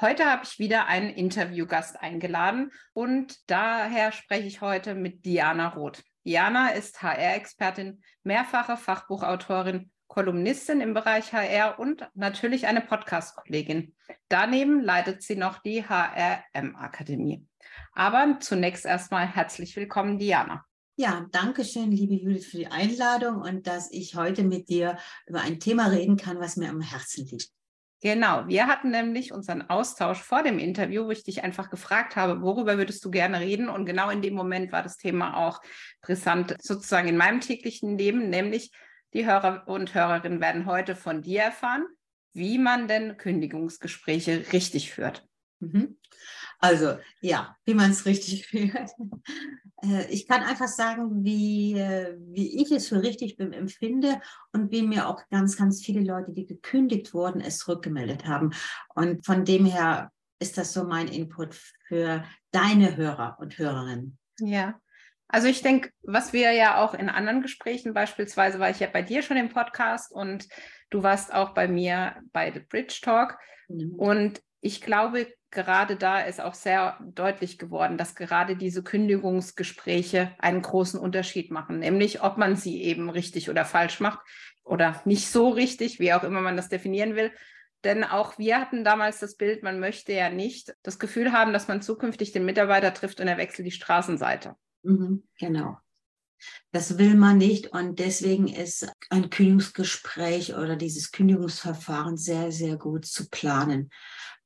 Heute habe ich wieder einen Interviewgast eingeladen und daher spreche ich heute mit Diana Roth. Diana ist HR-Expertin, mehrfache Fachbuchautorin, Kolumnistin im Bereich HR und natürlich eine Podcast-Kollegin. Daneben leitet sie noch die HRM-Akademie. Aber zunächst erstmal herzlich willkommen, Diana. Ja, danke schön, liebe Judith, für die Einladung und dass ich heute mit dir über ein Thema reden kann, was mir am Herzen liegt. Genau, wir hatten nämlich unseren Austausch vor dem Interview, wo ich dich einfach gefragt habe, worüber würdest du gerne reden? Und genau in dem Moment war das Thema auch brisant sozusagen in meinem täglichen Leben, nämlich die Hörer und Hörerinnen werden heute von dir erfahren, wie man denn Kündigungsgespräche richtig führt. Mhm. Also ja, wie man es richtig führt. Äh, ich kann einfach sagen, wie, äh, wie ich es für richtig empfinde und wie mir auch ganz, ganz viele Leute, die gekündigt wurden, es zurückgemeldet haben. Und von dem her ist das so mein Input für deine Hörer und Hörerinnen. Ja. Also ich denke, was wir ja auch in anderen Gesprächen, beispielsweise war ich ja bei dir schon im Podcast und du warst auch bei mir bei The Bridge Talk. Mhm. Und ich glaube, gerade da ist auch sehr deutlich geworden, dass gerade diese Kündigungsgespräche einen großen Unterschied machen, nämlich ob man sie eben richtig oder falsch macht oder nicht so richtig, wie auch immer man das definieren will. Denn auch wir hatten damals das Bild, man möchte ja nicht das Gefühl haben, dass man zukünftig den Mitarbeiter trifft und er wechselt die Straßenseite. Mhm, genau. Das will man nicht und deswegen ist ein Kündigungsgespräch oder dieses Kündigungsverfahren sehr, sehr gut zu planen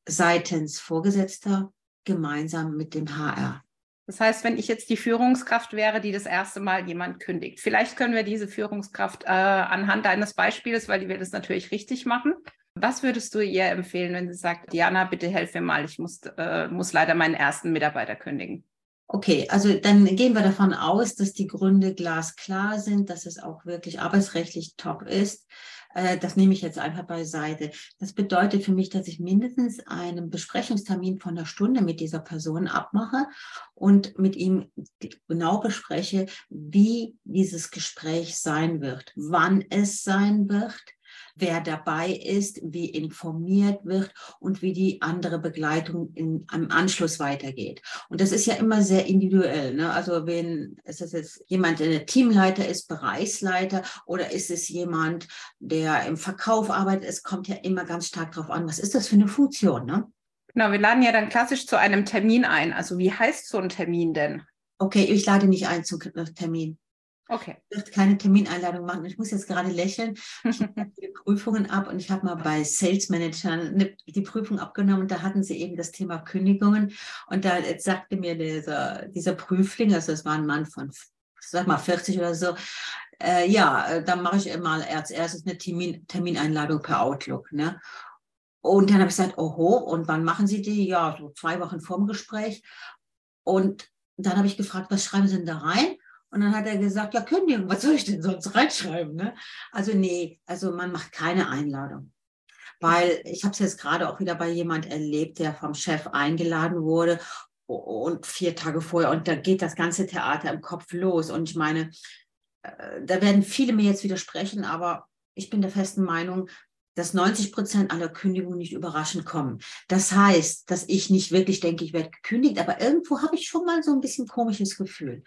seitens Vorgesetzter gemeinsam mit dem HR. Das heißt, wenn ich jetzt die Führungskraft wäre, die das erste Mal jemand kündigt, vielleicht können wir diese Führungskraft äh, anhand eines Beispiels, weil die wird es natürlich richtig machen. Was würdest du ihr empfehlen, wenn sie sagt, Diana, bitte helf mir mal, ich muss, äh, muss leider meinen ersten Mitarbeiter kündigen? Okay, also dann gehen wir davon aus, dass die Gründe glasklar sind, dass es auch wirklich arbeitsrechtlich top ist. Äh, das nehme ich jetzt einfach beiseite. Das bedeutet für mich, dass ich mindestens einen Besprechungstermin von einer Stunde mit dieser Person abmache und mit ihm genau bespreche, wie dieses Gespräch sein wird, wann es sein wird, wer dabei ist, wie informiert wird und wie die andere Begleitung in, im Anschluss weitergeht. Und das ist ja immer sehr individuell. Ne? Also wenn ist es jetzt jemand, der Teamleiter ist, Bereichsleiter oder ist es jemand, der im Verkauf arbeitet? Es kommt ja immer ganz stark darauf an, was ist das für eine Funktion? Ne? Genau, wir laden ja dann klassisch zu einem Termin ein. Also wie heißt so ein Termin denn? Okay, ich lade nicht ein zum Termin. Okay. Ich möchte keine Termineinladung machen. Ich muss jetzt gerade lächeln. Ich habe die Prüfungen ab und ich habe mal bei Sales Managern die Prüfung abgenommen und da hatten sie eben das Thema Kündigungen. Und da sagte mir dieser, dieser Prüfling, also es war ein Mann von, sag mal, 40 oder so, äh, ja, äh, dann mache ich mal als erstes eine Termin, Termineinladung per Outlook. Ne? Und dann habe ich gesagt, oho, und wann machen Sie die? Ja, so zwei Wochen vorm Gespräch. Und dann habe ich gefragt, was schreiben Sie denn da rein? Und dann hat er gesagt, ja, Kündigung, was soll ich denn sonst reinschreiben? Ne? Also nee, also man macht keine Einladung. Weil ich habe es jetzt gerade auch wieder bei jemand erlebt, der vom Chef eingeladen wurde und vier Tage vorher und da geht das ganze Theater im Kopf los. Und ich meine, äh, da werden viele mir jetzt widersprechen, aber ich bin der festen Meinung, dass 90 Prozent aller Kündigungen nicht überraschend kommen. Das heißt, dass ich nicht wirklich denke, ich werde gekündigt, aber irgendwo habe ich schon mal so ein bisschen komisches Gefühl.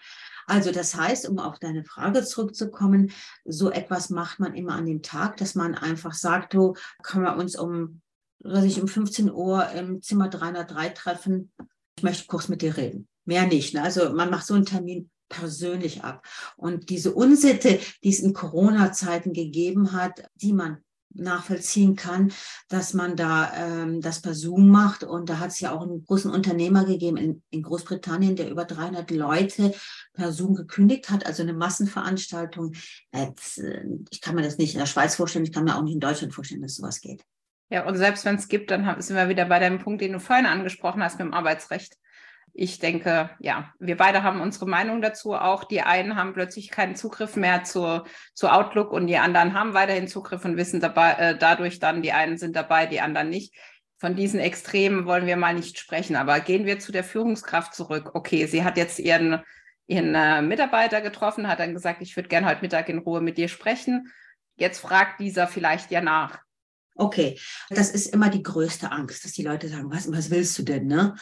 Also das heißt, um auf deine Frage zurückzukommen, so etwas macht man immer an dem Tag, dass man einfach sagt, du, können wir uns um, was ich, um 15 Uhr im Zimmer 303 treffen. Ich möchte kurz mit dir reden. Mehr nicht. Ne? Also man macht so einen Termin persönlich ab. Und diese Unsitte, die es in Corona-Zeiten gegeben hat, die man nachvollziehen kann, dass man da ähm, das per Zoom macht. Und da hat es ja auch einen großen Unternehmer gegeben in, in Großbritannien, der über 300 Leute per Zoom gekündigt hat, also eine Massenveranstaltung. Jetzt, äh, ich kann mir das nicht in der Schweiz vorstellen, ich kann mir auch nicht in Deutschland vorstellen, dass sowas geht. Ja, und selbst wenn es gibt, dann sind wir wieder bei dem Punkt, den du vorhin angesprochen hast mit dem Arbeitsrecht. Ich denke, ja, wir beide haben unsere Meinung dazu. Auch die einen haben plötzlich keinen Zugriff mehr zu, zu Outlook und die anderen haben weiterhin Zugriff und wissen dabei, äh, dadurch dann, die einen sind dabei, die anderen nicht. Von diesen Extremen wollen wir mal nicht sprechen. Aber gehen wir zu der Führungskraft zurück. Okay, sie hat jetzt ihren, ihren äh, Mitarbeiter getroffen, hat dann gesagt, ich würde gerne heute Mittag in Ruhe mit dir sprechen. Jetzt fragt dieser vielleicht ja nach. Okay, das ist immer die größte Angst, dass die Leute sagen, was, was willst du denn, ne?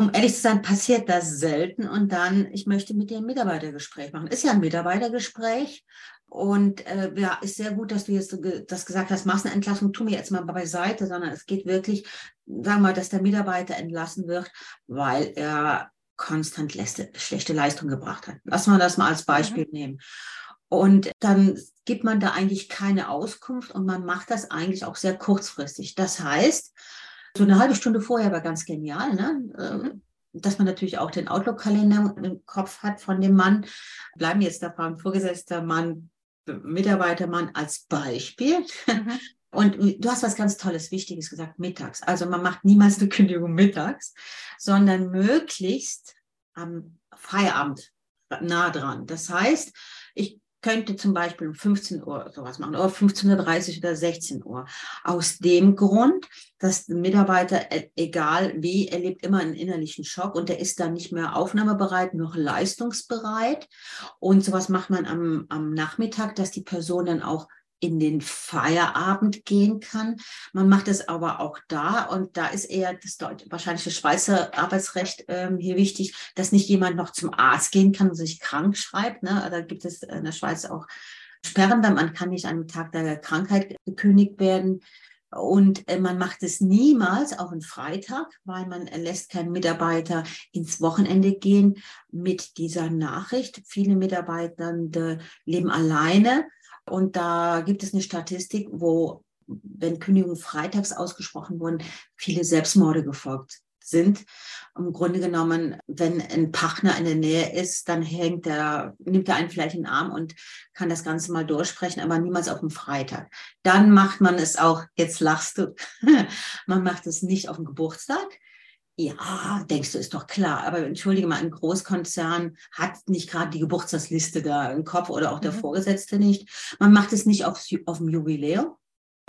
Um ehrlich zu sein, passiert das selten und dann, ich möchte mit dir ein Mitarbeitergespräch machen. Ist ja ein Mitarbeitergespräch und äh, ja, ist sehr gut, dass du jetzt das gesagt hast, Massenentlassung tu mir jetzt mal beiseite, sondern es geht wirklich, sagen wir mal, dass der Mitarbeiter entlassen wird, weil er konstant schlechte Leistung gebracht hat. Lassen wir das mal als Beispiel mhm. nehmen. Und dann gibt man da eigentlich keine Auskunft und man macht das eigentlich auch sehr kurzfristig. Das heißt, so eine halbe Stunde vorher war ganz genial, ne? Mhm. dass man natürlich auch den Outlook-Kalender im Kopf hat von dem Mann. Bleiben jetzt da beim Vorgesetzter Mann, Mitarbeitermann als Beispiel. Mhm. Und du hast was ganz Tolles, Wichtiges gesagt, mittags. Also man macht niemals eine Kündigung mittags, sondern möglichst am Feierabend nah dran. Das heißt, ich könnte zum Beispiel um 15 Uhr sowas machen oder 15.30 Uhr oder 16 Uhr. Aus dem Grund, dass der Mitarbeiter, e, egal wie, erlebt immer einen innerlichen Schock und der ist dann nicht mehr aufnahmebereit, noch leistungsbereit. Und sowas macht man am, am Nachmittag, dass die Person dann auch in den Feierabend gehen kann. Man macht es aber auch da und da ist eher das Deutsche, wahrscheinlich das Schweizer Arbeitsrecht ähm, hier wichtig, dass nicht jemand noch zum Arzt gehen kann und sich krank schreibt. Ne? Da gibt es in der Schweiz auch Sperren, da man kann nicht an einem Tag der Krankheit gekündigt werden. Und äh, man macht es niemals auf einen Freitag, weil man lässt keinen Mitarbeiter ins Wochenende gehen mit dieser Nachricht. Viele Mitarbeiter leben alleine und da gibt es eine Statistik, wo, wenn Kündigungen freitags ausgesprochen wurden, viele Selbstmorde gefolgt sind. Im Grunde genommen, wenn ein Partner in der Nähe ist, dann hängt er, nimmt er einen vielleicht in den Arm und kann das Ganze mal durchsprechen, aber niemals auf dem Freitag. Dann macht man es auch, jetzt lachst du, man macht es nicht auf dem Geburtstag, ja, denkst du, ist doch klar. Aber entschuldige mal, ein Großkonzern hat nicht gerade die Geburtstagsliste da im Kopf oder auch der mhm. Vorgesetzte nicht. Man macht es nicht auf, auf dem Jubiläum.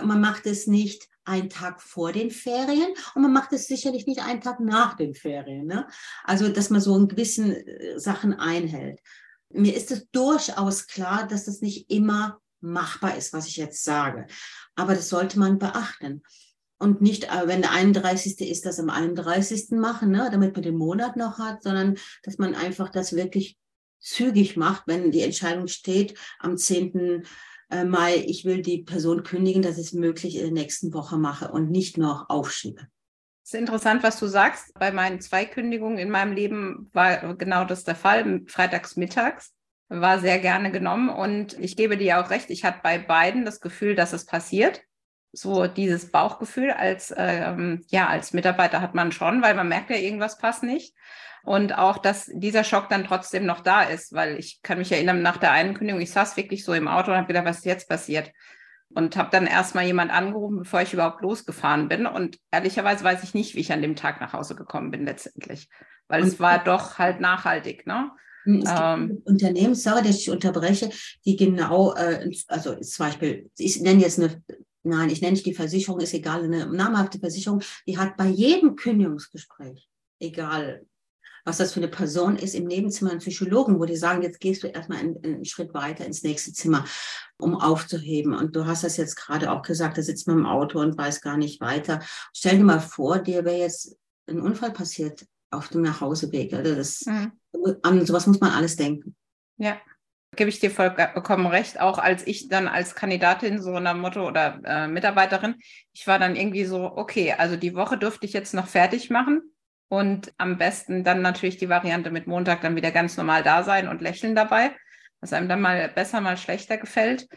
Man macht es nicht einen Tag vor den Ferien und man macht es sicherlich nicht einen Tag nach den Ferien. Ne? Also, dass man so in gewissen äh, Sachen einhält. Mir ist es durchaus klar, dass das nicht immer machbar ist, was ich jetzt sage. Aber das sollte man beachten und nicht, äh, wenn der 31. ist, das am 31. machen, ne, damit man den Monat noch hat, sondern dass man einfach das wirklich zügig macht, wenn die Entscheidung steht am 10. Äh, Mai, ich will die Person kündigen, dass ich es möglich in der nächsten Woche mache und nicht noch aufschiebe. Es ist interessant, was du sagst. Bei meinen zwei Kündigungen in meinem Leben war genau das der Fall, freitags mittags war sehr gerne genommen und ich gebe dir auch recht, ich hatte bei beiden das Gefühl, dass es passiert so dieses Bauchgefühl als, ähm, ja, als Mitarbeiter hat man schon, weil man merkt ja, irgendwas passt nicht. Und auch, dass dieser Schock dann trotzdem noch da ist, weil ich kann mich erinnern, nach der Einkündigung, ich saß wirklich so im Auto und habe gedacht, was ist jetzt passiert? Und habe dann erstmal jemand angerufen, bevor ich überhaupt losgefahren bin. Und ehrlicherweise weiß ich nicht, wie ich an dem Tag nach Hause gekommen bin letztendlich, weil und es war doch halt nachhaltig, ne? Ähm, Unternehmen, sorry, dass ich unterbreche, die genau, äh, also zum Beispiel, ich nenne jetzt eine nein, ich nenne nicht die Versicherung, ist egal, eine namhafte Versicherung, die hat bei jedem Kündigungsgespräch, egal was das für eine Person ist, im Nebenzimmer einen Psychologen, wo die sagen, jetzt gehst du erstmal einen, einen Schritt weiter ins nächste Zimmer, um aufzuheben. Und du hast das jetzt gerade auch gesagt, da sitzt man im Auto und weiß gar nicht weiter. Stell dir mal vor, dir wäre jetzt ein Unfall passiert auf dem Nachhauseweg. Also das, mhm. An sowas muss man alles denken. Ja gebe ich dir vollkommen recht, auch als ich dann als Kandidatin so einer Motto oder äh, Mitarbeiterin, ich war dann irgendwie so, okay, also die Woche dürfte ich jetzt noch fertig machen und am besten dann natürlich die Variante mit Montag dann wieder ganz normal da sein und lächeln dabei, was einem dann mal besser, mal schlechter gefällt.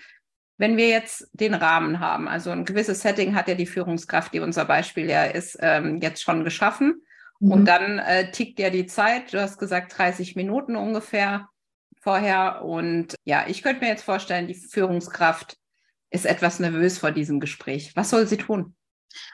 Wenn wir jetzt den Rahmen haben, also ein gewisses Setting hat ja die Führungskraft, die unser Beispiel ja ist, ähm, jetzt schon geschaffen. Mhm. Und dann äh, tickt ja die Zeit, du hast gesagt 30 Minuten ungefähr vorher. Und ja, ich könnte mir jetzt vorstellen, die Führungskraft ist etwas nervös vor diesem Gespräch. Was soll sie tun?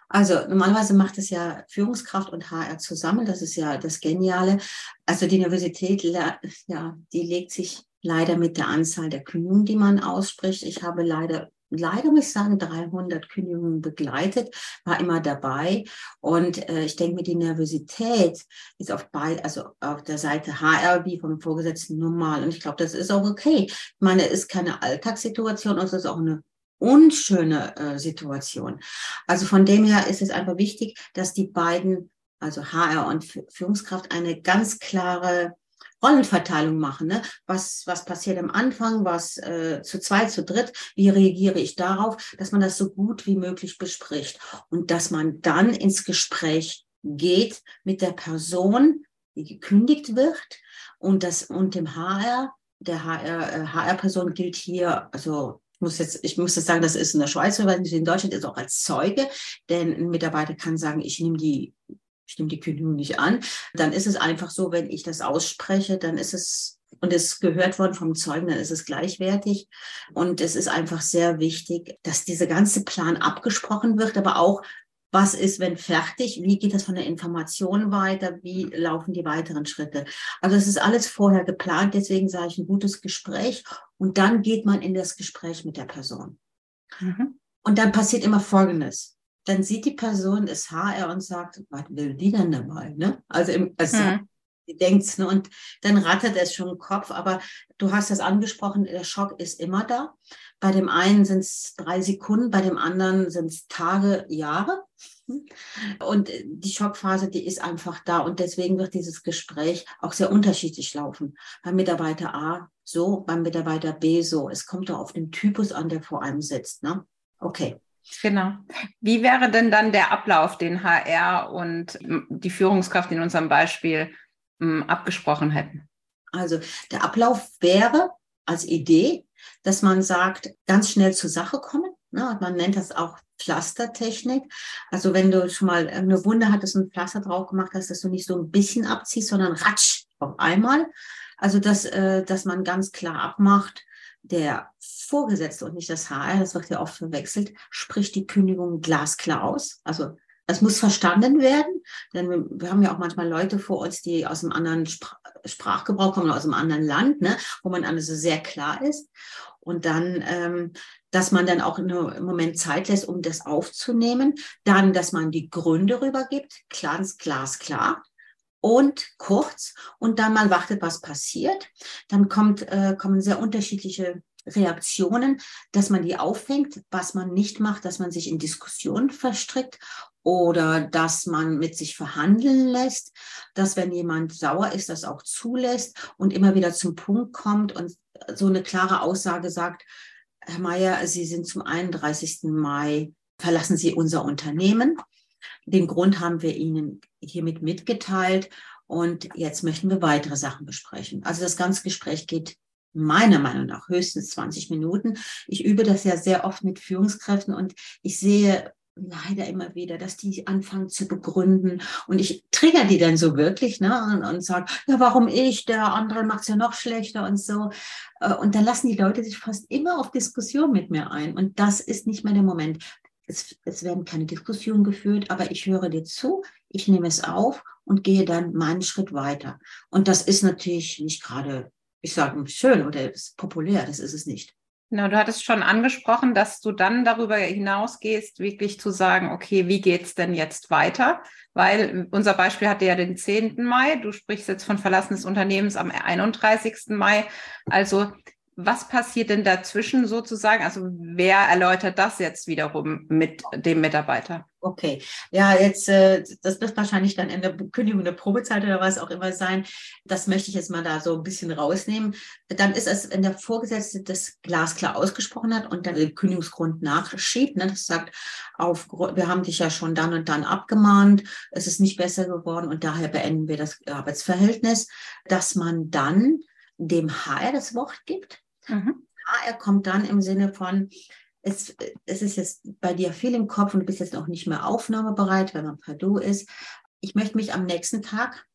Also normalerweise macht es ja Führungskraft und HR zusammen. Das ist ja das Geniale. Also die Universität, ja, die legt sich leider mit der Anzahl der Kündigungen, die man ausspricht. Ich habe leider leider muss ich sagen, 300 Kündigungen begleitet, war immer dabei. Und äh, ich denke, die Nervosität ist auf beid, also auf der Seite HR wie vom Vorgesetzten normal. Und ich glaube, das ist auch okay. Ich meine, es ist keine Alltagssituation, es ist auch eine unschöne äh, Situation. Also von dem her ist es einfach wichtig, dass die beiden, also HR und Führungskraft, eine ganz klare Rollenverteilung machen. Ne? Was, was passiert am Anfang, was äh, zu zweit, zu dritt, wie reagiere ich darauf, dass man das so gut wie möglich bespricht und dass man dann ins Gespräch geht mit der Person, die gekündigt wird und das und dem HR. Der HR, äh, HR-Person gilt hier, also muss jetzt, ich muss jetzt sagen, das ist in der Schweiz, weil in Deutschland ist auch als Zeuge, denn ein Mitarbeiter kann sagen, ich nehme die, ich nehme die Kündigung nicht an. Dann ist es einfach so, wenn ich das ausspreche, dann ist es und es gehört worden vom Zeugen, dann ist es gleichwertig. Und es ist einfach sehr wichtig, dass dieser ganze Plan abgesprochen wird, aber auch was ist, wenn fertig? Wie geht das von der Information weiter? Wie laufen die weiteren Schritte? Also es ist alles vorher geplant. Deswegen sage ich ein gutes Gespräch. Und dann geht man in das Gespräch mit der Person. Mhm. Und dann passiert immer Folgendes. Dann sieht die Person das HR und sagt, was will die denn dabei? Ne? Also, im, also mhm. die denkt ne? und dann rattert es schon im Kopf. Aber du hast das angesprochen, der Schock ist immer da. Bei dem einen sind es drei Sekunden, bei dem anderen sind es Tage, Jahre. Und die Schockphase, die ist einfach da. Und deswegen wird dieses Gespräch auch sehr unterschiedlich laufen. Beim Mitarbeiter A so, beim Mitarbeiter B so. Es kommt doch auf den Typus an, der vor einem sitzt. Ne? Okay. Genau. Wie wäre denn dann der Ablauf, den HR und die Führungskraft in unserem Beispiel abgesprochen hätten? Also der Ablauf wäre als Idee, dass man sagt, ganz schnell zur Sache kommen. Ne? Man nennt das auch Pflastertechnik. Also wenn du schon mal eine Wunde hattest und ein Pflaster drauf gemacht hast, dass du nicht so ein bisschen abziehst, sondern ratsch auf einmal. Also dass, äh, dass man ganz klar abmacht, der Vorgesetzte und nicht das HR, das wird ja oft verwechselt, spricht die Kündigung glasklar aus. Also das muss verstanden werden, denn wir, haben ja auch manchmal Leute vor uns, die aus einem anderen Spr Sprachgebrauch kommen, aus einem anderen Land, ne, wo man also sehr klar ist. Und dann, ähm, dass man dann auch einen Moment Zeit lässt, um das aufzunehmen. Dann, dass man die Gründe rübergibt, ganz glasklar und kurz und dann mal wartet, was passiert. Dann kommt, äh, kommen sehr unterschiedliche Reaktionen, dass man die auffängt, was man nicht macht, dass man sich in Diskussionen verstrickt oder dass man mit sich verhandeln lässt, dass wenn jemand sauer ist, das auch zulässt und immer wieder zum Punkt kommt und so eine klare Aussage sagt, Herr Mayer, Sie sind zum 31. Mai, verlassen Sie unser Unternehmen. Den Grund haben wir Ihnen hiermit mitgeteilt und jetzt möchten wir weitere Sachen besprechen. Also das ganze Gespräch geht meiner Meinung nach höchstens 20 Minuten. Ich übe das ja sehr oft mit Führungskräften und ich sehe leider immer wieder, dass die anfangen zu begründen und ich trigger die dann so wirklich ne, und, und sage, ja, warum ich, der andere macht es ja noch schlechter und so. Äh, und dann lassen die Leute sich fast immer auf Diskussion mit mir ein und das ist nicht mehr der Moment. Es, es werden keine Diskussionen geführt, aber ich höre dir zu, ich nehme es auf und gehe dann meinen Schritt weiter. Und das ist natürlich nicht gerade, ich sage, schön oder populär, das ist es nicht. Genau, du hattest schon angesprochen, dass du dann darüber hinausgehst, wirklich zu sagen, okay, wie geht's denn jetzt weiter? Weil unser Beispiel hatte ja den 10. Mai, du sprichst jetzt von Verlassen des Unternehmens am 31. Mai. Also was passiert denn dazwischen sozusagen? Also wer erläutert das jetzt wiederum mit dem Mitarbeiter? Okay, ja, jetzt, äh, das wird wahrscheinlich dann in der Kündigung der Probezeit oder was auch immer sein. Das möchte ich jetzt mal da so ein bisschen rausnehmen. Dann ist es, wenn der Vorgesetzte das glasklar ausgesprochen hat und dann den Kündigungsgrund nachschiebt, ne, das sagt, auf, wir haben dich ja schon dann und dann abgemahnt, es ist nicht besser geworden und daher beenden wir das Arbeitsverhältnis, dass man dann dem HR das Wort gibt. Mhm. HR kommt dann im Sinne von, es, es ist jetzt bei dir viel im Kopf und du bist jetzt noch nicht mehr aufnahmebereit, wenn man per Du ist. Ich möchte mich am nächsten Tag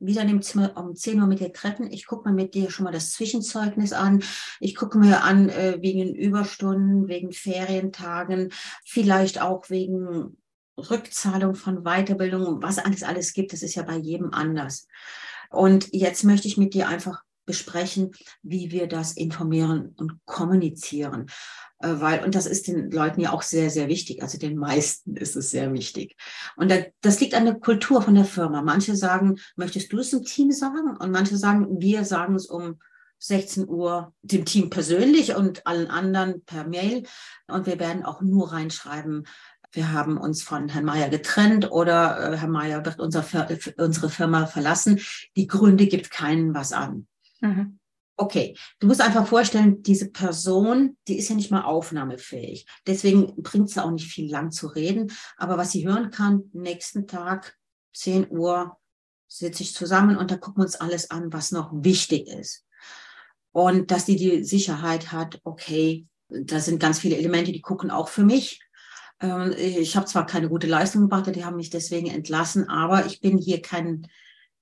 wieder in dem Zimmer um 10 Uhr mit dir treffen. Ich gucke mir mit dir schon mal das Zwischenzeugnis an. Ich gucke mir an äh, wegen Überstunden, wegen Ferientagen, vielleicht auch wegen Rückzahlung von Weiterbildung, was alles alles gibt, das ist ja bei jedem anders. Und jetzt möchte ich mit dir einfach besprechen, wie wir das informieren und kommunizieren. Äh, weil, und das ist den Leuten ja auch sehr, sehr wichtig. Also den meisten ist es sehr wichtig. Und das liegt an der Kultur von der Firma. Manche sagen, möchtest du es im Team sagen? Und manche sagen, wir sagen es um 16 Uhr dem Team persönlich und allen anderen per Mail. Und wir werden auch nur reinschreiben, wir haben uns von Herrn Mayer getrennt oder äh, Herr Mayer wird unser, unsere Firma verlassen. Die Gründe gibt keinen was an. Mhm. Okay, du musst einfach vorstellen, diese Person, die ist ja nicht mal aufnahmefähig. Deswegen bringt es auch nicht viel lang zu reden. Aber was sie hören kann, nächsten Tag, 10 Uhr, sitze ich zusammen und da gucken wir uns alles an, was noch wichtig ist. Und dass die die Sicherheit hat, okay, da sind ganz viele Elemente, die gucken auch für mich. Ähm, ich habe zwar keine gute Leistung gebracht, die haben mich deswegen entlassen, aber ich bin hier kein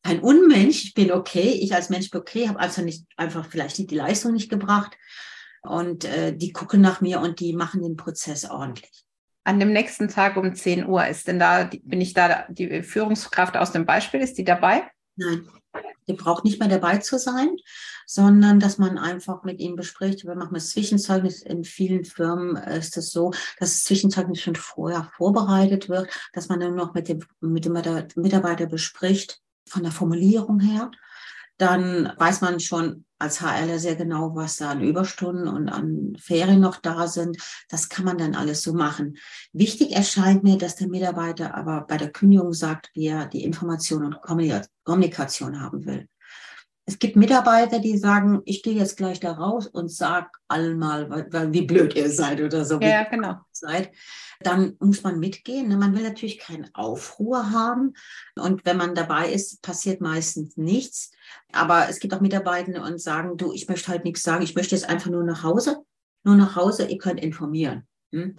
kein Unmensch, ich bin okay, ich als Mensch bin okay, habe also nicht einfach vielleicht die, die Leistung nicht gebracht. Und äh, die gucken nach mir und die machen den Prozess ordentlich. An dem nächsten Tag um 10 Uhr ist denn da, bin ich da die Führungskraft aus dem Beispiel, ist die dabei? Nein, die braucht nicht mehr dabei zu sein, sondern dass man einfach mit ihm bespricht. Wir machen das Zwischenzeugnis. In vielen Firmen ist es das so, dass das Zwischenzeugnis schon vorher vorbereitet wird, dass man dann noch mit dem, mit dem Mitarbeiter bespricht, von der Formulierung her. Dann weiß man schon als HRler sehr genau, was da an Überstunden und an Ferien noch da sind. Das kann man dann alles so machen. Wichtig erscheint mir, dass der Mitarbeiter aber bei der Kündigung sagt, wie er die Information und Kommunikation haben will. Es gibt Mitarbeiter, die sagen, ich gehe jetzt gleich da raus und sag allen mal, wie blöd ihr seid oder so. Ja, genau. Seid. Dann muss man mitgehen. Ne? Man will natürlich keinen Aufruhr haben. Und wenn man dabei ist, passiert meistens nichts. Aber es gibt auch Mitarbeiter und sagen, du, ich möchte halt nichts sagen. Ich möchte jetzt einfach nur nach Hause. Nur nach Hause. Ihr könnt informieren. Hm?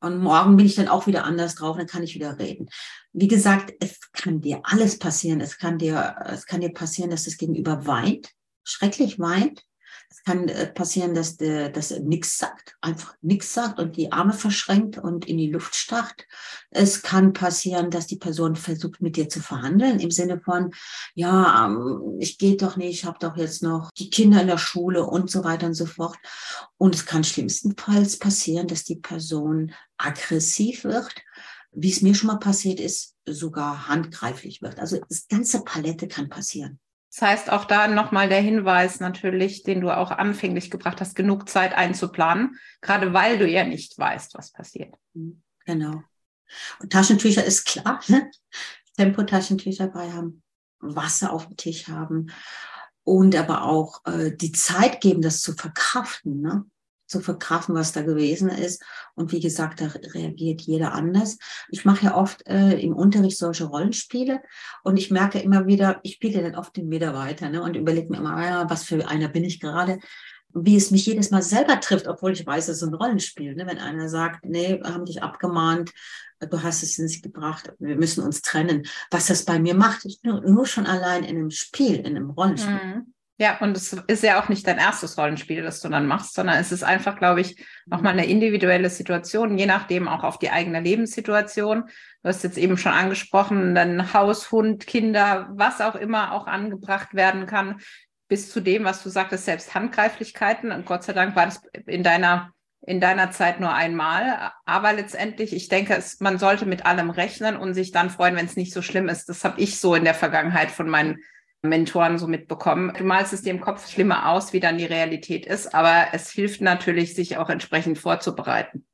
Und morgen bin ich dann auch wieder anders drauf, dann kann ich wieder reden. Wie gesagt, es kann dir alles passieren. Es kann dir, es kann dir passieren, dass das Gegenüber weint, schrecklich weint. Es kann äh, passieren, dass, der, dass er nichts sagt, einfach nichts sagt und die Arme verschränkt und in die Luft starrt. Es kann passieren, dass die Person versucht, mit dir zu verhandeln, im Sinne von, ja, ähm, ich gehe doch nicht, ich habe doch jetzt noch die Kinder in der Schule und so weiter und so fort. Und es kann schlimmstenfalls passieren, dass die Person aggressiv wird, wie es mir schon mal passiert ist, sogar handgreiflich wird. Also das ganze Palette kann passieren. Das heißt, auch da nochmal der Hinweis natürlich, den du auch anfänglich gebracht hast, genug Zeit einzuplanen, gerade weil du ja nicht weißt, was passiert. Mhm, genau. Und Taschentücher ist klar, ne? Tempotaschentücher dabei haben, Wasser auf dem Tisch haben und aber auch äh, die Zeit geben, das zu verkraften. Ne? Zu verkraften, was da gewesen ist. Und wie gesagt, da reagiert jeder anders. Ich mache ja oft äh, im Unterricht solche Rollenspiele und ich merke immer wieder, ich spiele dann oft den Mitarbeiter ne, und überlege mir immer, ah ja, was für einer bin ich gerade wie es mich jedes Mal selber trifft, obwohl ich weiß, es ist ein Rollenspiel. Ne? Wenn einer sagt, nee, haben dich abgemahnt, du hast es nicht gebracht, wir müssen uns trennen. Was das bei mir macht, nur, nur schon allein in einem Spiel, in einem Rollenspiel. Mhm. Ja, und es ist ja auch nicht dein erstes Rollenspiel, das du dann machst, sondern es ist einfach, glaube ich, nochmal eine individuelle Situation, je nachdem auch auf die eigene Lebenssituation. Du hast jetzt eben schon angesprochen, dann Haus, Hund, Kinder, was auch immer auch angebracht werden kann, bis zu dem, was du sagtest, selbst Handgreiflichkeiten. Und Gott sei Dank war das in deiner in deiner Zeit nur einmal. Aber letztendlich, ich denke, es, man sollte mit allem rechnen und sich dann freuen, wenn es nicht so schlimm ist. Das habe ich so in der Vergangenheit von meinen Mentoren so mitbekommen. Du malst es dir im Kopf schlimmer aus, wie dann die Realität ist, aber es hilft natürlich, sich auch entsprechend vorzubereiten.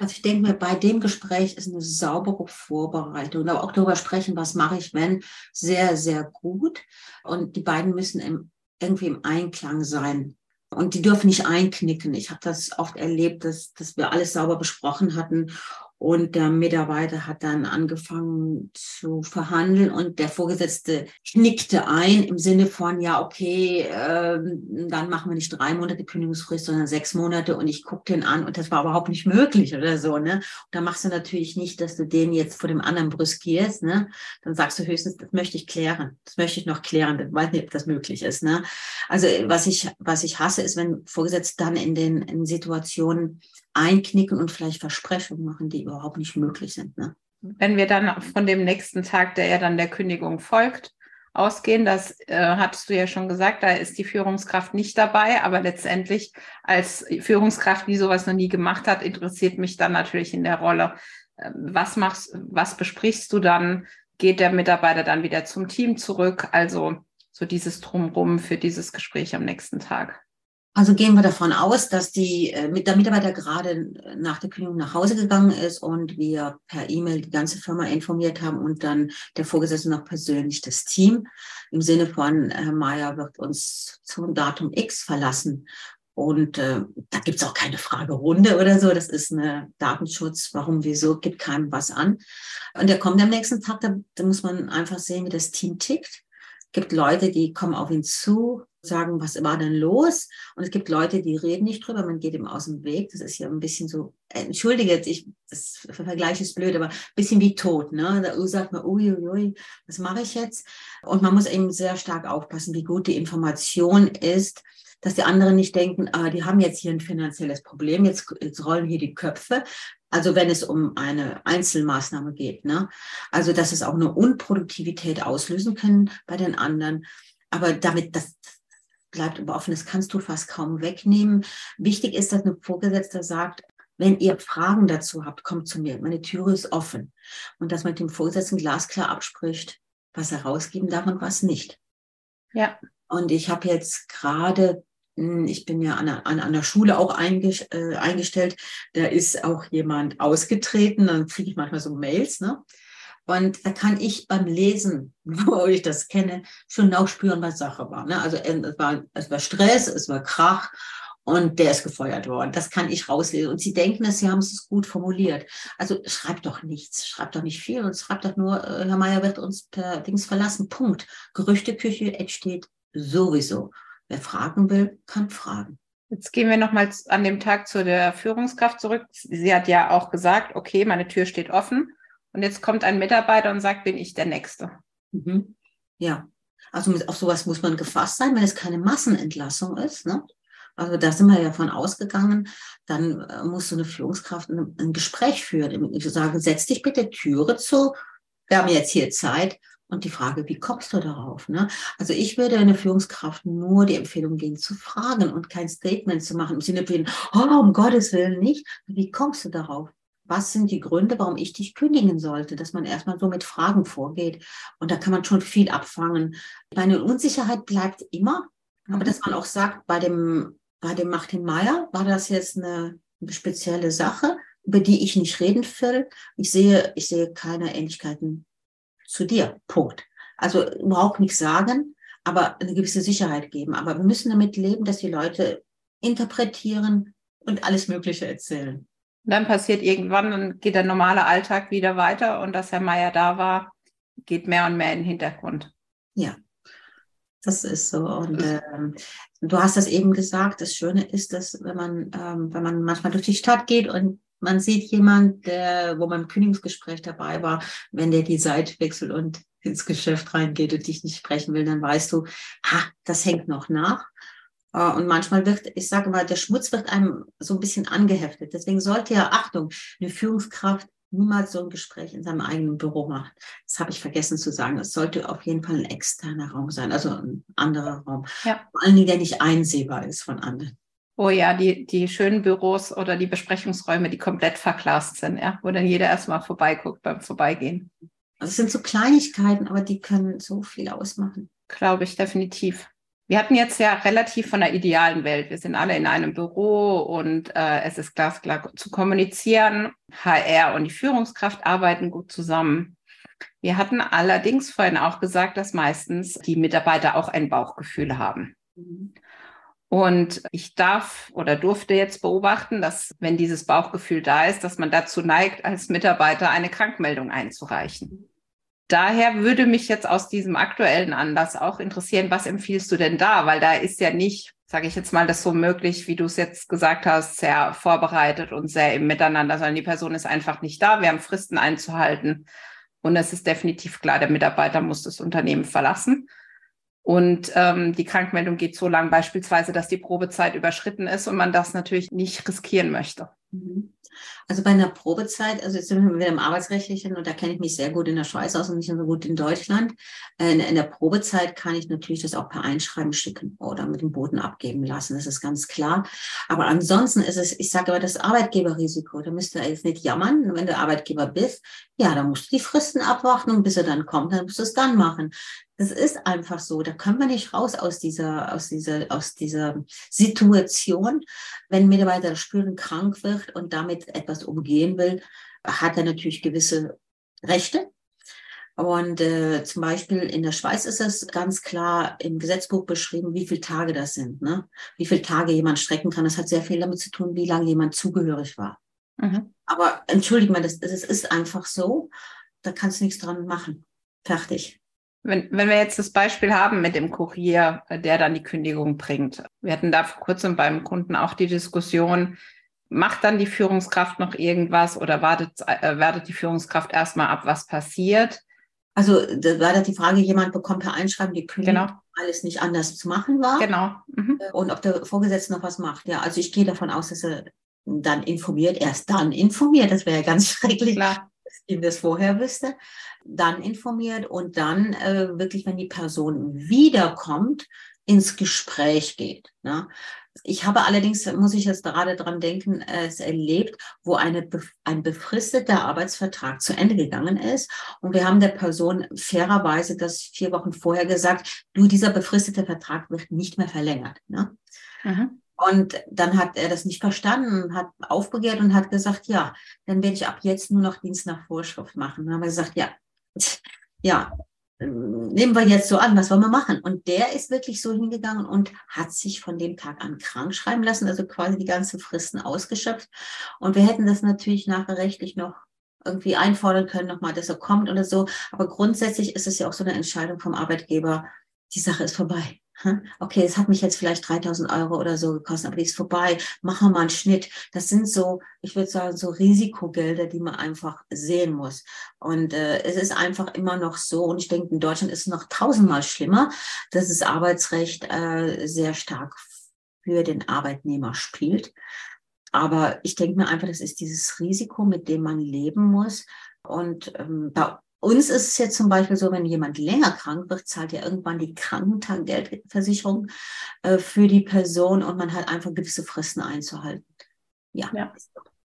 Also ich denke mir, bei dem Gespräch ist eine saubere Vorbereitung. Aber auch darüber sprechen, was mache ich, wenn, sehr, sehr gut. Und die beiden müssen im, irgendwie im Einklang sein. Und die dürfen nicht einknicken. Ich habe das oft erlebt, dass, dass wir alles sauber besprochen hatten und der Mitarbeiter hat dann angefangen zu verhandeln und der Vorgesetzte knickte ein im Sinne von, ja, okay, äh, dann machen wir nicht drei Monate Kündigungsfrist, sondern sechs Monate und ich gucke den an und das war überhaupt nicht möglich oder so. Ne? Und da machst du natürlich nicht, dass du den jetzt vor dem anderen brüskierst. Ne? Dann sagst du höchstens, das möchte ich klären. Das möchte ich noch klären. Ich weiß nicht, ob das möglich ist. Ne? Also was ich, was ich hasse, ist, wenn Vorgesetzte dann in den in Situationen einknicken und vielleicht Versprechungen machen, die überhaupt nicht möglich sind. Ne? wenn wir dann von dem nächsten Tag, der ja dann der Kündigung folgt, ausgehen, das äh, hattest du ja schon gesagt, da ist die Führungskraft nicht dabei, aber letztendlich als Führungskraft, die sowas noch nie gemacht hat, interessiert mich dann natürlich in der Rolle, äh, was machst, was besprichst du dann? Geht der Mitarbeiter dann wieder zum Team zurück? Also so dieses Drumrum für dieses Gespräch am nächsten Tag. Also gehen wir davon aus, dass die, äh, der Mitarbeiter gerade nach der Kündigung nach Hause gegangen ist und wir per E-Mail die ganze Firma informiert haben und dann der Vorgesetzte noch persönlich das Team im Sinne von, Herr Mayer wird uns zum Datum X verlassen. Und äh, da gibt's auch keine Fragerunde oder so. Das ist eine Datenschutz, warum, wieso, gibt keinem was an. Und der kommt am nächsten Tag, da, da muss man einfach sehen, wie das Team tickt. Gibt Leute, die kommen auf ihn zu, sagen, was war denn los? Und es gibt Leute, die reden nicht drüber, man geht ihm aus dem Weg. Das ist ja ein bisschen so, entschuldige, ich, das Vergleich ist blöd, aber ein bisschen wie tot. Ne? Da sagt man, uiuiui, was mache ich jetzt? Und man muss eben sehr stark aufpassen, wie gut die Information ist, dass die anderen nicht denken, ah, die haben jetzt hier ein finanzielles Problem, jetzt, jetzt rollen hier die Köpfe. Also wenn es um eine Einzelmaßnahme geht, ne? Also dass es auch eine Unproduktivität auslösen können bei den anderen. Aber damit, das, bleibt aber offen, das kannst du fast kaum wegnehmen. Wichtig ist, dass ein Vorgesetzter sagt, wenn ihr Fragen dazu habt, kommt zu mir. Meine Türe ist offen. Und dass man mit dem Vorgesetzten glasklar abspricht, was er rausgeben darf und was nicht. Ja. Und ich habe jetzt gerade, hm, ich bin ja an einer, an einer Schule auch äh, eingestellt, da ist auch jemand ausgetreten, dann kriege ich manchmal so Mails, ne? Und da kann ich beim Lesen, wo ich das kenne, schon nachspüren, was Sache war. Ne? Also ähm, es war, es war Stress, es war Krach und der ist gefeuert worden. Das kann ich rauslesen. Und sie denken, dass sie haben es gut formuliert. Also schreibt doch nichts, schreibt doch nicht viel und schreibt doch nur, äh, Herr Mayer wird uns per Dings verlassen. Punkt. Gerüchteküche entsteht sowieso. Wer fragen will, kann fragen. Jetzt gehen wir nochmal an dem Tag zu der Führungskraft zurück. Sie hat ja auch gesagt, okay, meine Tür steht offen. Und jetzt kommt ein Mitarbeiter und sagt, bin ich der Nächste. Mhm. Ja, also auf sowas muss man gefasst sein, wenn es keine Massenentlassung ist. Ne? Also da sind wir ja von ausgegangen, dann äh, muss so eine Führungskraft ein, ein Gespräch führen. Ich sage, setz dich bitte Türe zu. Wir haben jetzt hier Zeit. Und die Frage, wie kommst du darauf? Ne? Also ich würde einer Führungskraft nur die Empfehlung geben, zu fragen und kein Statement zu machen im Sinne von, oh, um Gottes Willen nicht. Wie kommst du darauf? Was sind die Gründe, warum ich dich kündigen sollte, dass man erstmal so mit Fragen vorgeht. Und da kann man schon viel abfangen. Meine Unsicherheit bleibt immer, aber mhm. dass man auch sagt, bei dem, bei dem Martin Meyer war das jetzt eine, eine spezielle Sache, über die ich nicht reden will. Ich sehe, ich sehe keine Ähnlichkeiten zu dir. Punkt. Also überhaupt nichts sagen, aber eine gewisse Sicherheit geben. Aber wir müssen damit leben, dass die Leute interpretieren und alles Mögliche erzählen. Dann passiert irgendwann, dann geht der normale Alltag wieder weiter und dass Herr Meier da war, geht mehr und mehr in den Hintergrund. Ja, das ist so. Und ähm, du hast das eben gesagt, das Schöne ist, dass wenn man, ähm, wenn man manchmal durch die Stadt geht und man sieht jemand, der, wo man im Kündigungsgespräch dabei war, wenn der die Seite wechselt und ins Geschäft reingeht und dich nicht sprechen will, dann weißt du, ha, das hängt noch nach. Äh, und manchmal wird, ich sage mal, der Schmutz wird einem so ein bisschen angeheftet. Deswegen sollte ja, Achtung, eine Führungskraft niemals so ein Gespräch in seinem eigenen Büro machen. Das habe ich vergessen zu sagen. Es sollte auf jeden Fall ein externer Raum sein, also ein anderer Raum. Ja. Vor allen Dingen, der nicht einsehbar ist von anderen. Oh ja, die, die schönen Büros oder die Besprechungsräume, die komplett verglast sind, ja, wo dann jeder erstmal vorbeiguckt beim Vorbeigehen. Also es sind so Kleinigkeiten, aber die können so viel ausmachen. Glaube ich, definitiv. Wir hatten jetzt ja relativ von der idealen Welt. Wir sind alle in einem Büro und äh, es ist glasklar zu kommunizieren. HR und die Führungskraft arbeiten gut zusammen. Wir hatten allerdings vorhin auch gesagt, dass meistens die Mitarbeiter auch ein Bauchgefühl haben. Und ich darf oder durfte jetzt beobachten, dass wenn dieses Bauchgefühl da ist, dass man dazu neigt, als Mitarbeiter eine Krankmeldung einzureichen. Daher würde mich jetzt aus diesem aktuellen Anlass auch interessieren, was empfiehlst du denn da? Weil da ist ja nicht, sage ich jetzt mal, das so möglich, wie du es jetzt gesagt hast, sehr vorbereitet und sehr im Miteinander, sondern die Person ist einfach nicht da. Wir haben Fristen einzuhalten. Und es ist definitiv klar, der Mitarbeiter muss das Unternehmen verlassen. Und ähm, die Krankmeldung geht so lang beispielsweise, dass die Probezeit überschritten ist und man das natürlich nicht riskieren möchte. Mhm. Also bei einer Probezeit, also jetzt sind wir wieder im Arbeitsrechtlichen und da kenne ich mich sehr gut in der Schweiz aus und nicht so gut in Deutschland. Äh, in, in, der Probezeit kann ich natürlich das auch per Einschreiben schicken oder mit dem Boden abgeben lassen, das ist ganz klar. Aber ansonsten ist es, ich sage aber, das Arbeitgeberrisiko, da müsst ihr jetzt nicht jammern, wenn du Arbeitgeber bist, ja, dann musst du die Fristen abwarten und bis er dann kommt, dann musst du es dann machen. Das ist einfach so. Da können wir nicht raus aus dieser, aus dieser, aus dieser Situation. Wenn ein Mitarbeiter spüren krank wird und damit etwas umgehen will, hat er natürlich gewisse Rechte. Und äh, zum Beispiel in der Schweiz ist es ganz klar im Gesetzbuch beschrieben, wie viele Tage das sind, ne? wie viele Tage jemand strecken kann. Das hat sehr viel damit zu tun, wie lange jemand zugehörig war. Mhm. Aber entschuldige mal, das, das ist einfach so. Da kannst du nichts dran machen. Fertig. Wenn, wenn wir jetzt das Beispiel haben mit dem Kurier, der dann die Kündigung bringt. Wir hatten da vor kurzem beim Kunden auch die Diskussion, macht dann die Führungskraft noch irgendwas oder wartet, äh, wartet die Führungskraft erstmal ab, was passiert? Also da war da die Frage, jemand bekommt per Einschreiben die Kündigung, genau. alles nicht anders zu machen war. Genau. Mhm. Und ob der Vorgesetzte noch was macht. Ja, also ich gehe davon aus, dass er dann informiert, erst dann informiert. Das wäre ja ganz schrecklich, Klar. dass ihm das vorher wüsste dann informiert und dann äh, wirklich, wenn die Person wiederkommt, ins Gespräch geht. Ne? Ich habe allerdings, muss ich jetzt gerade dran denken, es erlebt, wo eine, ein befristeter Arbeitsvertrag zu Ende gegangen ist. Und wir haben der Person fairerweise das vier Wochen vorher gesagt, du, dieser befristete Vertrag wird nicht mehr verlängert. Ne? Mhm. Und dann hat er das nicht verstanden, hat aufbegehrt und hat gesagt, ja, dann werde ich ab jetzt nur noch Dienst nach Vorschrift machen. Dann haben wir gesagt, ja, ja, nehmen wir jetzt so an, was wollen wir machen? Und der ist wirklich so hingegangen und hat sich von dem Tag an krank schreiben lassen, also quasi die ganze Fristen ausgeschöpft. Und wir hätten das natürlich nachher rechtlich noch irgendwie einfordern können, nochmal, dass er kommt oder so. Aber grundsätzlich ist es ja auch so eine Entscheidung vom Arbeitgeber, die Sache ist vorbei. Okay, es hat mich jetzt vielleicht 3000 Euro oder so gekostet, aber die ist vorbei. Machen wir mal einen Schnitt. Das sind so, ich würde sagen, so Risikogelder, die man einfach sehen muss. Und äh, es ist einfach immer noch so, und ich denke, in Deutschland ist es noch tausendmal schlimmer, dass das Arbeitsrecht äh, sehr stark für den Arbeitnehmer spielt. Aber ich denke mir einfach, das ist dieses Risiko, mit dem man leben muss. Und ähm, bei uns ist es jetzt zum Beispiel so, wenn jemand länger krank wird, zahlt ja irgendwann die Krankentaggeldversicherung äh, für die Person und man hat einfach gewisse Fristen einzuhalten. Ja. Ja,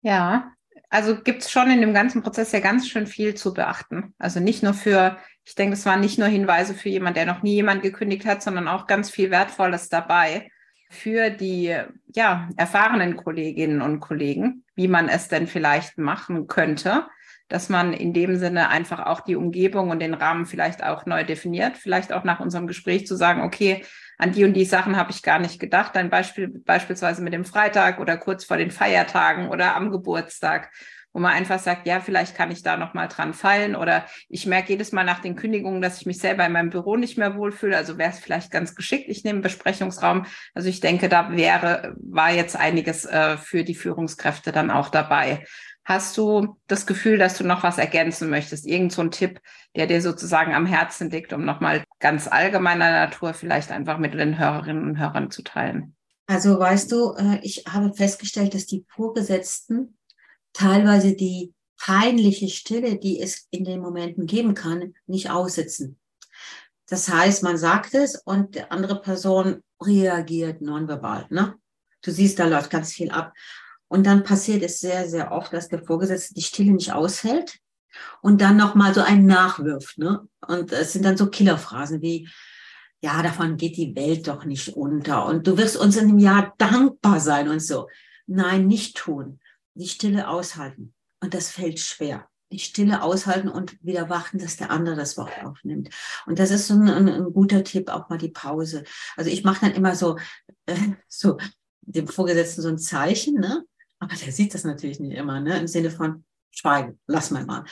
ja. also gibt es schon in dem ganzen Prozess ja ganz schön viel zu beachten. Also nicht nur für, ich denke, es waren nicht nur Hinweise für jemanden, der noch nie jemand gekündigt hat, sondern auch ganz viel Wertvolles dabei für die ja, erfahrenen Kolleginnen und Kollegen, wie man es denn vielleicht machen könnte dass man in dem Sinne einfach auch die Umgebung und den Rahmen vielleicht auch neu definiert, vielleicht auch nach unserem Gespräch zu sagen, okay, an die und die Sachen habe ich gar nicht gedacht. Ein Beispiel beispielsweise mit dem Freitag oder kurz vor den Feiertagen oder am Geburtstag, wo man einfach sagt, ja, vielleicht kann ich da noch mal dran fallen oder ich merke jedes Mal nach den Kündigungen, dass ich mich selber in meinem Büro nicht mehr wohlfühle. Also wäre es vielleicht ganz geschickt, ich nehme Besprechungsraum. Also ich denke, da wäre war jetzt einiges äh, für die Führungskräfte dann auch dabei. Hast du das Gefühl, dass du noch was ergänzen möchtest? Irgend so ein Tipp, der dir sozusagen am Herzen liegt, um nochmal ganz allgemeiner Natur vielleicht einfach mit den Hörerinnen und Hörern zu teilen? Also weißt du, äh, ich habe festgestellt, dass die Vorgesetzten teilweise die peinliche Stille, die es in den Momenten geben kann, nicht aussitzen. Das heißt, man sagt es und die andere Person reagiert nonverbal. Ne? Du siehst, da läuft ganz viel ab. Und dann passiert es sehr, sehr oft, dass der Vorgesetzte die Stille nicht aushält und dann nochmal so einen nachwirft. Ne? Und es sind dann so Killerphrasen wie, ja, davon geht die Welt doch nicht unter und du wirst uns in einem Jahr dankbar sein und so. Nein, nicht tun. Die Stille aushalten. Und das fällt schwer. Die Stille aushalten und wieder warten, dass der andere das Wort aufnimmt. Und das ist so ein, ein, ein guter Tipp, auch mal die Pause. Also ich mache dann immer so, äh, so dem Vorgesetzten so ein Zeichen, ne? Aber der sieht das natürlich nicht immer, ne? im Sinne von Schweigen, lass mal mal.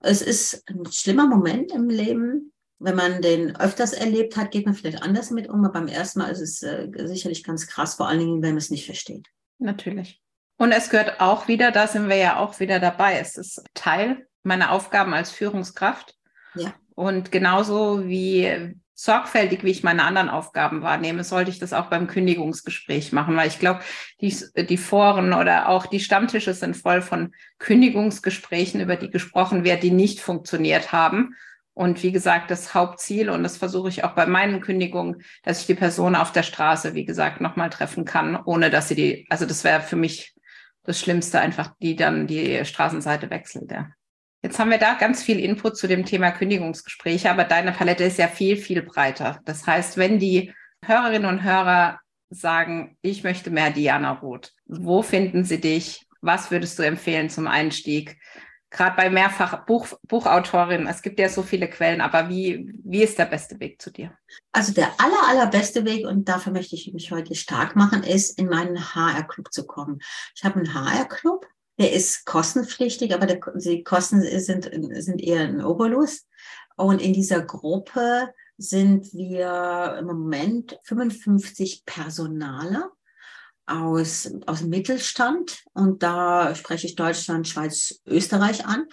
Es ist ein schlimmer Moment im Leben. Wenn man den öfters erlebt hat, geht man vielleicht anders mit um. Aber beim ersten Mal ist es äh, sicherlich ganz krass, vor allen Dingen, wenn man es nicht versteht. Natürlich. Und es gehört auch wieder, da sind wir ja auch wieder dabei. Es ist Teil meiner Aufgaben als Führungskraft. Ja. Und genauso wie sorgfältig, wie ich meine anderen Aufgaben wahrnehme, sollte ich das auch beim Kündigungsgespräch machen, weil ich glaube, die, die Foren oder auch die Stammtische sind voll von Kündigungsgesprächen, über die gesprochen wird, die nicht funktioniert haben. Und wie gesagt, das Hauptziel, und das versuche ich auch bei meinen Kündigungen, dass ich die Person auf der Straße, wie gesagt, nochmal treffen kann, ohne dass sie die, also das wäre für mich das Schlimmste, einfach die dann die Straßenseite wechselt. Ja. Jetzt haben wir da ganz viel Input zu dem Thema Kündigungsgespräche, aber deine Palette ist ja viel, viel breiter. Das heißt, wenn die Hörerinnen und Hörer sagen, ich möchte mehr Diana Roth, wo finden sie dich? Was würdest du empfehlen zum Einstieg? Gerade bei mehrfach Buch, Buchautorin, es gibt ja so viele Quellen, aber wie, wie ist der beste Weg zu dir? Also der aller, allerbeste Weg, und dafür möchte ich mich heute stark machen, ist, in meinen HR-Club zu kommen. Ich habe einen HR-Club, der ist kostenpflichtig, aber der, die Kosten sind, sind eher ein Obolus. Und in dieser Gruppe sind wir im Moment 55 Personale aus, aus dem Mittelstand. Und da spreche ich Deutschland, Schweiz, Österreich an.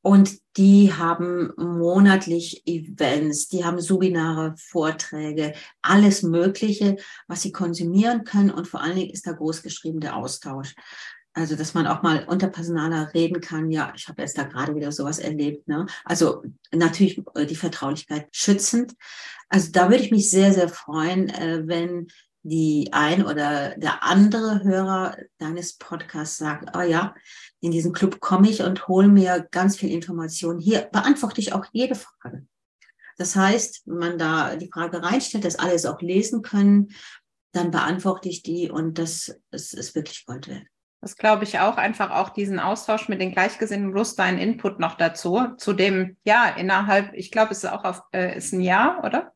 Und die haben monatlich Events, die haben Subinare, Vorträge, alles Mögliche, was sie konsumieren können. Und vor allen Dingen ist da großgeschrieben der Austausch. Also, dass man auch mal unter Personaler reden kann. Ja, ich habe jetzt da gerade wieder sowas erlebt. Ne? Also natürlich äh, die Vertraulichkeit schützend. Also da würde ich mich sehr, sehr freuen, äh, wenn die ein oder der andere Hörer deines Podcasts sagt, oh ja, in diesen Club komme ich und hole mir ganz viel Information. Hier beantworte ich auch jede Frage. Das heißt, wenn man da die Frage reinstellt, dass alle es auch lesen können, dann beantworte ich die und das, das ist wirklich Gold wert. Das glaube ich auch, einfach auch diesen Austausch mit den Gleichgesinnten plus deinen Input noch dazu, zu dem, ja, innerhalb, ich glaube, es ist auch auf, äh, ist ein Jahr, oder?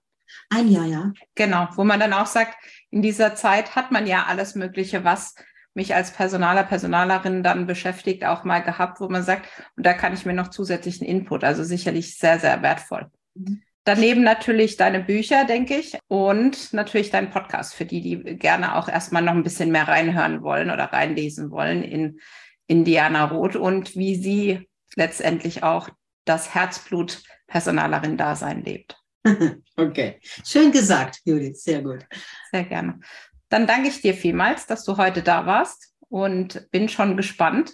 Ein Jahr, ja. Genau, wo man dann auch sagt, in dieser Zeit hat man ja alles Mögliche, was mich als Personaler, Personalerin dann beschäftigt, auch mal gehabt, wo man sagt, und da kann ich mir noch zusätzlichen Input, also sicherlich sehr, sehr wertvoll. Mhm. Daneben natürlich deine Bücher, denke ich, und natürlich dein Podcast für die, die gerne auch erstmal noch ein bisschen mehr reinhören wollen oder reinlesen wollen in Indiana Roth und wie sie letztendlich auch das Herzblut Personalerin-Dasein lebt. Okay, schön gesagt, Judith, sehr gut. Sehr gerne. Dann danke ich dir vielmals, dass du heute da warst und bin schon gespannt,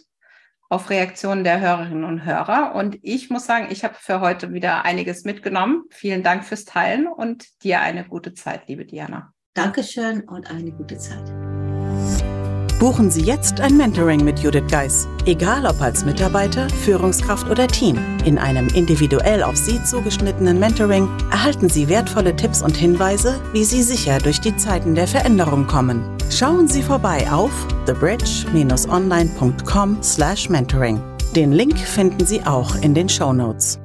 auf Reaktionen der Hörerinnen und Hörer. Und ich muss sagen, ich habe für heute wieder einiges mitgenommen. Vielen Dank fürs Teilen und dir eine gute Zeit, liebe Diana. Dankeschön und eine gute Zeit. Buchen Sie jetzt ein Mentoring mit Judith Geis. Egal ob als Mitarbeiter, Führungskraft oder Team. In einem individuell auf Sie zugeschnittenen Mentoring erhalten Sie wertvolle Tipps und Hinweise, wie Sie sicher durch die Zeiten der Veränderung kommen. Schauen Sie vorbei auf thebridge-online.com/mentoring. Den Link finden Sie auch in den Show Notes.